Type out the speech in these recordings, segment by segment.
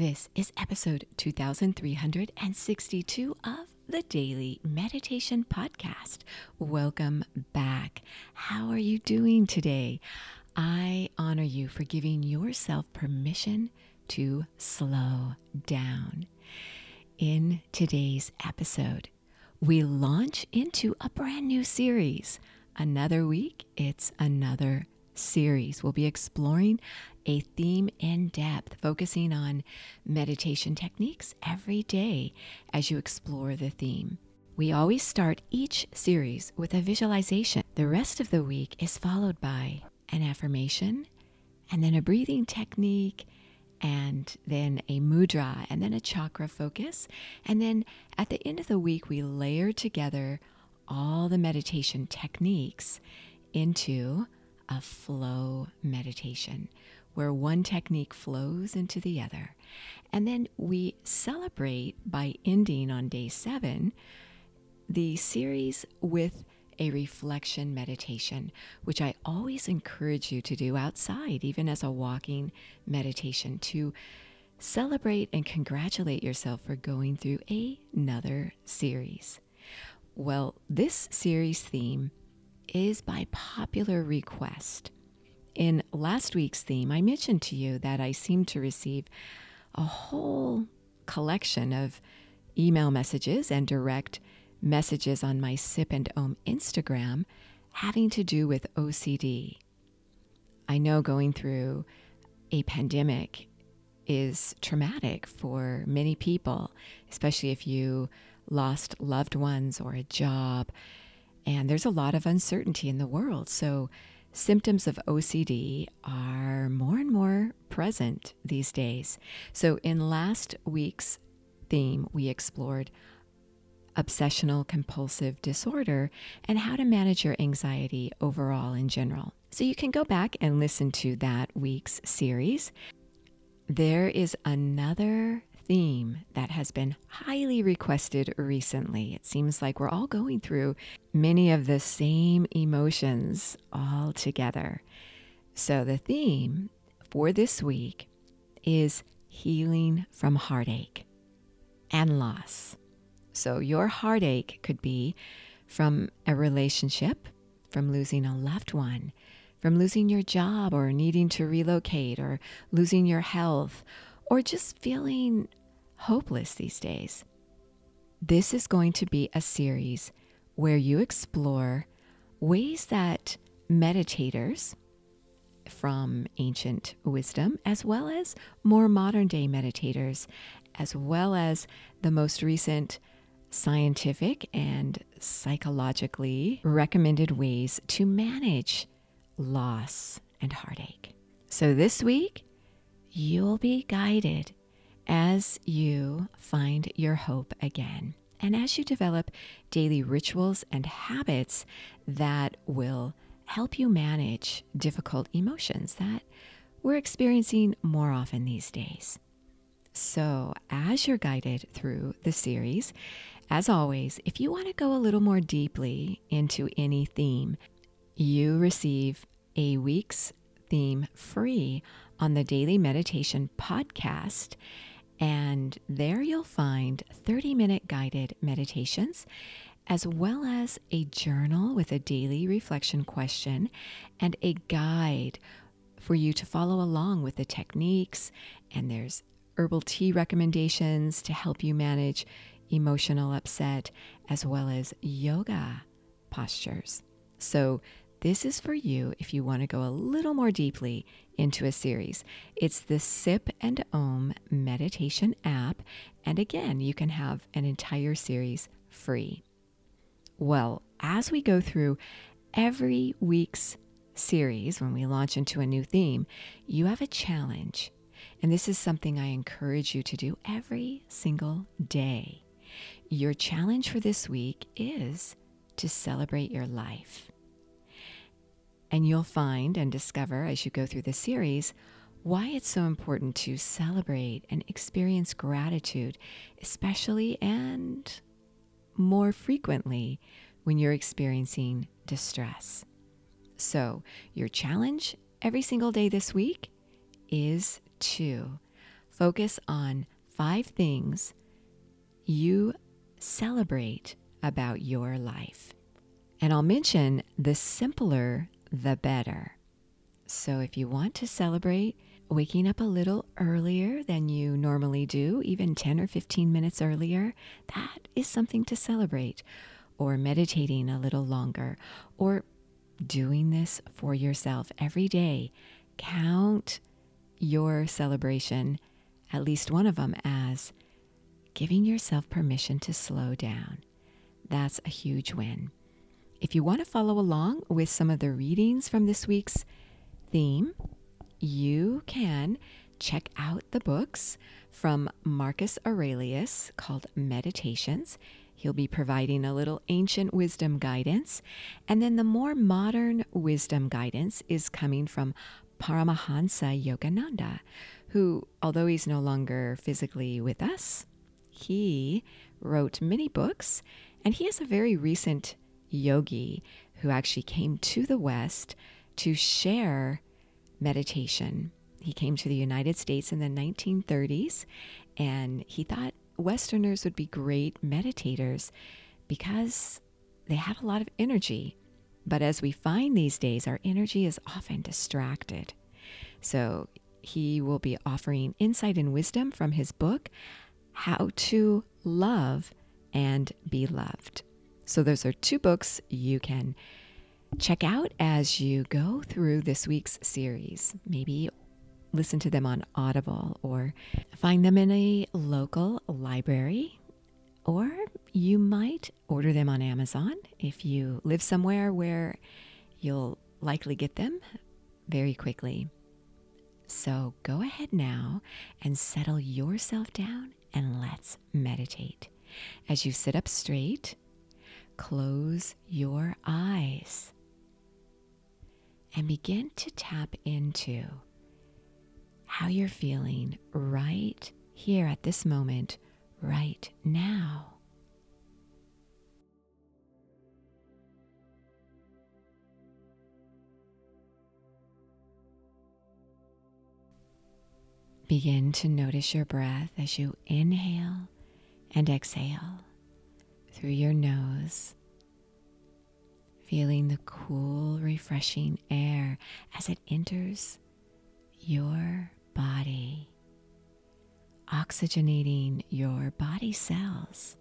This is episode 2362 of the Daily Meditation Podcast. Welcome back. How are you doing today? I honor you for giving yourself permission to slow down. In today's episode, we launch into a brand new series. Another week, it's another series. We'll be exploring a theme in depth, focusing on meditation techniques every day as you explore the theme. We always start each series with a visualization. The rest of the week is followed by an affirmation, and then a breathing technique, and then a mudra, and then a chakra focus. And then at the end of the week, we layer together all the meditation techniques into a flow meditation where one technique flows into the other. And then we celebrate by ending on day seven the series with a reflection meditation, which I always encourage you to do outside, even as a walking meditation, to celebrate and congratulate yourself for going through another series. Well, this series theme is by popular request. In last week's theme, I mentioned to you that I seem to receive a whole collection of email messages and direct messages on my Sip and Om Instagram having to do with OCD. I know going through a pandemic is traumatic for many people, especially if you lost loved ones or a job. And there's a lot of uncertainty in the world. So, symptoms of OCD are more and more present these days. So, in last week's theme, we explored obsessional compulsive disorder and how to manage your anxiety overall in general. So, you can go back and listen to that week's series. There is another theme that has been highly requested recently. It seems like we're all going through many of the same emotions all together. So, the theme for this week is healing from heartache and loss. So, your heartache could be from a relationship, from losing a loved one, from losing your job or needing to relocate or losing your health or just feeling hopeless these days. This is going to be a series where you explore ways that meditators from ancient wisdom, as well as more modern day meditators, as well as the most recent scientific and psychologically recommended ways to manage loss and heartache. So this week, you'll be guided as you find your hope again. And as you develop daily rituals and habits that will help you manage difficult emotions that we're experiencing more often these days. So, as you're guided through the series, as always, if you want to go a little more deeply into any theme, you receive a week's theme free on the Daily Meditation podcast. And there you'll find 30 minute guided meditations, as well as a journal with a daily reflection question and a guide for you to follow along with the techniques. And there's herbal tea recommendations to help you manage emotional upset, as well as yoga postures. So, this is for you if you want to go a little more deeply into a series. It's the Sip and Om meditation app. And again, you can have an entire series free. Well, as we go through every week's series, when we launch into a new theme, you have a challenge. And this is something I encourage you to do every single day. Your challenge for this week is to celebrate your life. And you'll find and discover as you go through the series why it's so important to celebrate and experience gratitude, especially and more frequently when you're experiencing distress. So, your challenge every single day this week is to focus on five things you celebrate about your life. And I'll mention the simpler, the better. So if you want to celebrate waking up a little earlier than you normally do, even 10 or 15 minutes earlier, that is something to celebrate. Or meditating a little longer, or doing this for yourself every day. Count your celebration, at least one of them, as giving yourself permission to slow down. That's a huge win. If you want to follow along with some of the readings from this week's theme, you can check out the books from Marcus Aurelius called Meditations. He'll be providing a little ancient wisdom guidance. And then the more modern wisdom guidance is coming from Paramhansa Yogananda, who, although he's no longer physically with us, he wrote many books and he is a very recent yogi who actually came to the West to share meditation. He came to the United States in the 1930s and he thought Westerners would be great meditators because they have a lot of energy. But as we find these days, our energy is often distracted. So he will be offering insight and wisdom from his book, How to Love and Be Loved. So those are two books you can check out as you go through this week's series. Maybe listen to them on Audible or find them in a local library. Or you might order them on Amazon if you live somewhere where you'll likely get them very quickly. So go ahead now and settle yourself down and let's meditate. As you sit up straight, close your eyes and begin to tap into how you're feeling right here at this moment, right now. Begin to notice your breath as you inhale and exhale through your nose feeling the cool, refreshing air as it enters your body, oxygenating your body cells.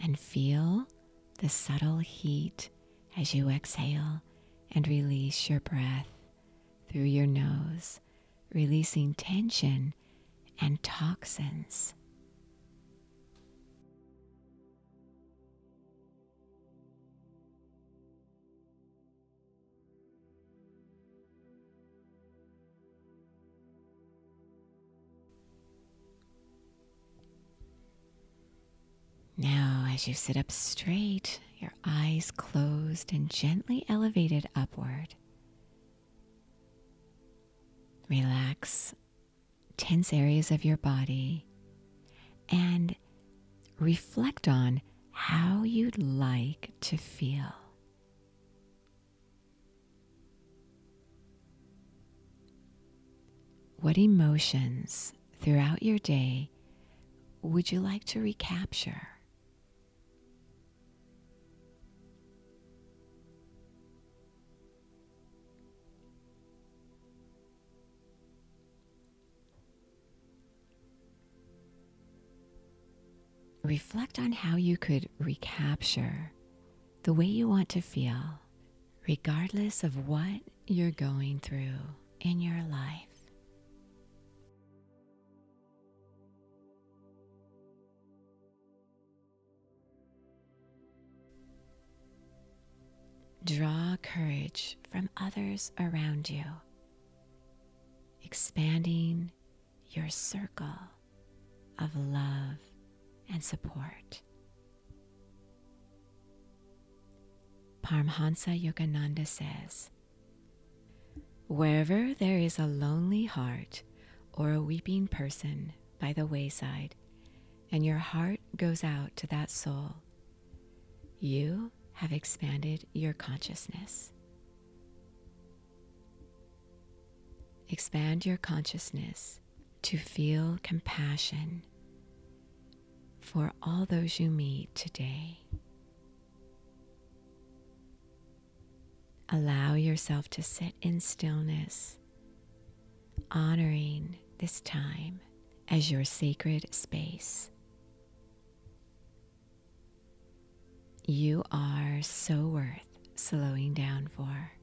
And feel the subtle heat as you exhale and release your breath through your nose, releasing tension and toxins. As you sit up straight, your eyes closed and gently elevated upward, relax tense areas of your body and reflect on how you'd like to feel. What emotions throughout your day would you like to recapture? Reflect on how you could recapture the way you want to feel, regardless of what you're going through in your life. Draw courage from others around you, expanding your circle of love and support. Paramhansa Yogananda says, Wherever there is a lonely heart or a weeping person by the wayside, and your heart goes out to that soul, you have expanded your consciousness. expand your consciousness to feel compassion for all those you meet today. Allow yourself to sit in stillness, honoring this time as your sacred space. You are so worth slowing down for.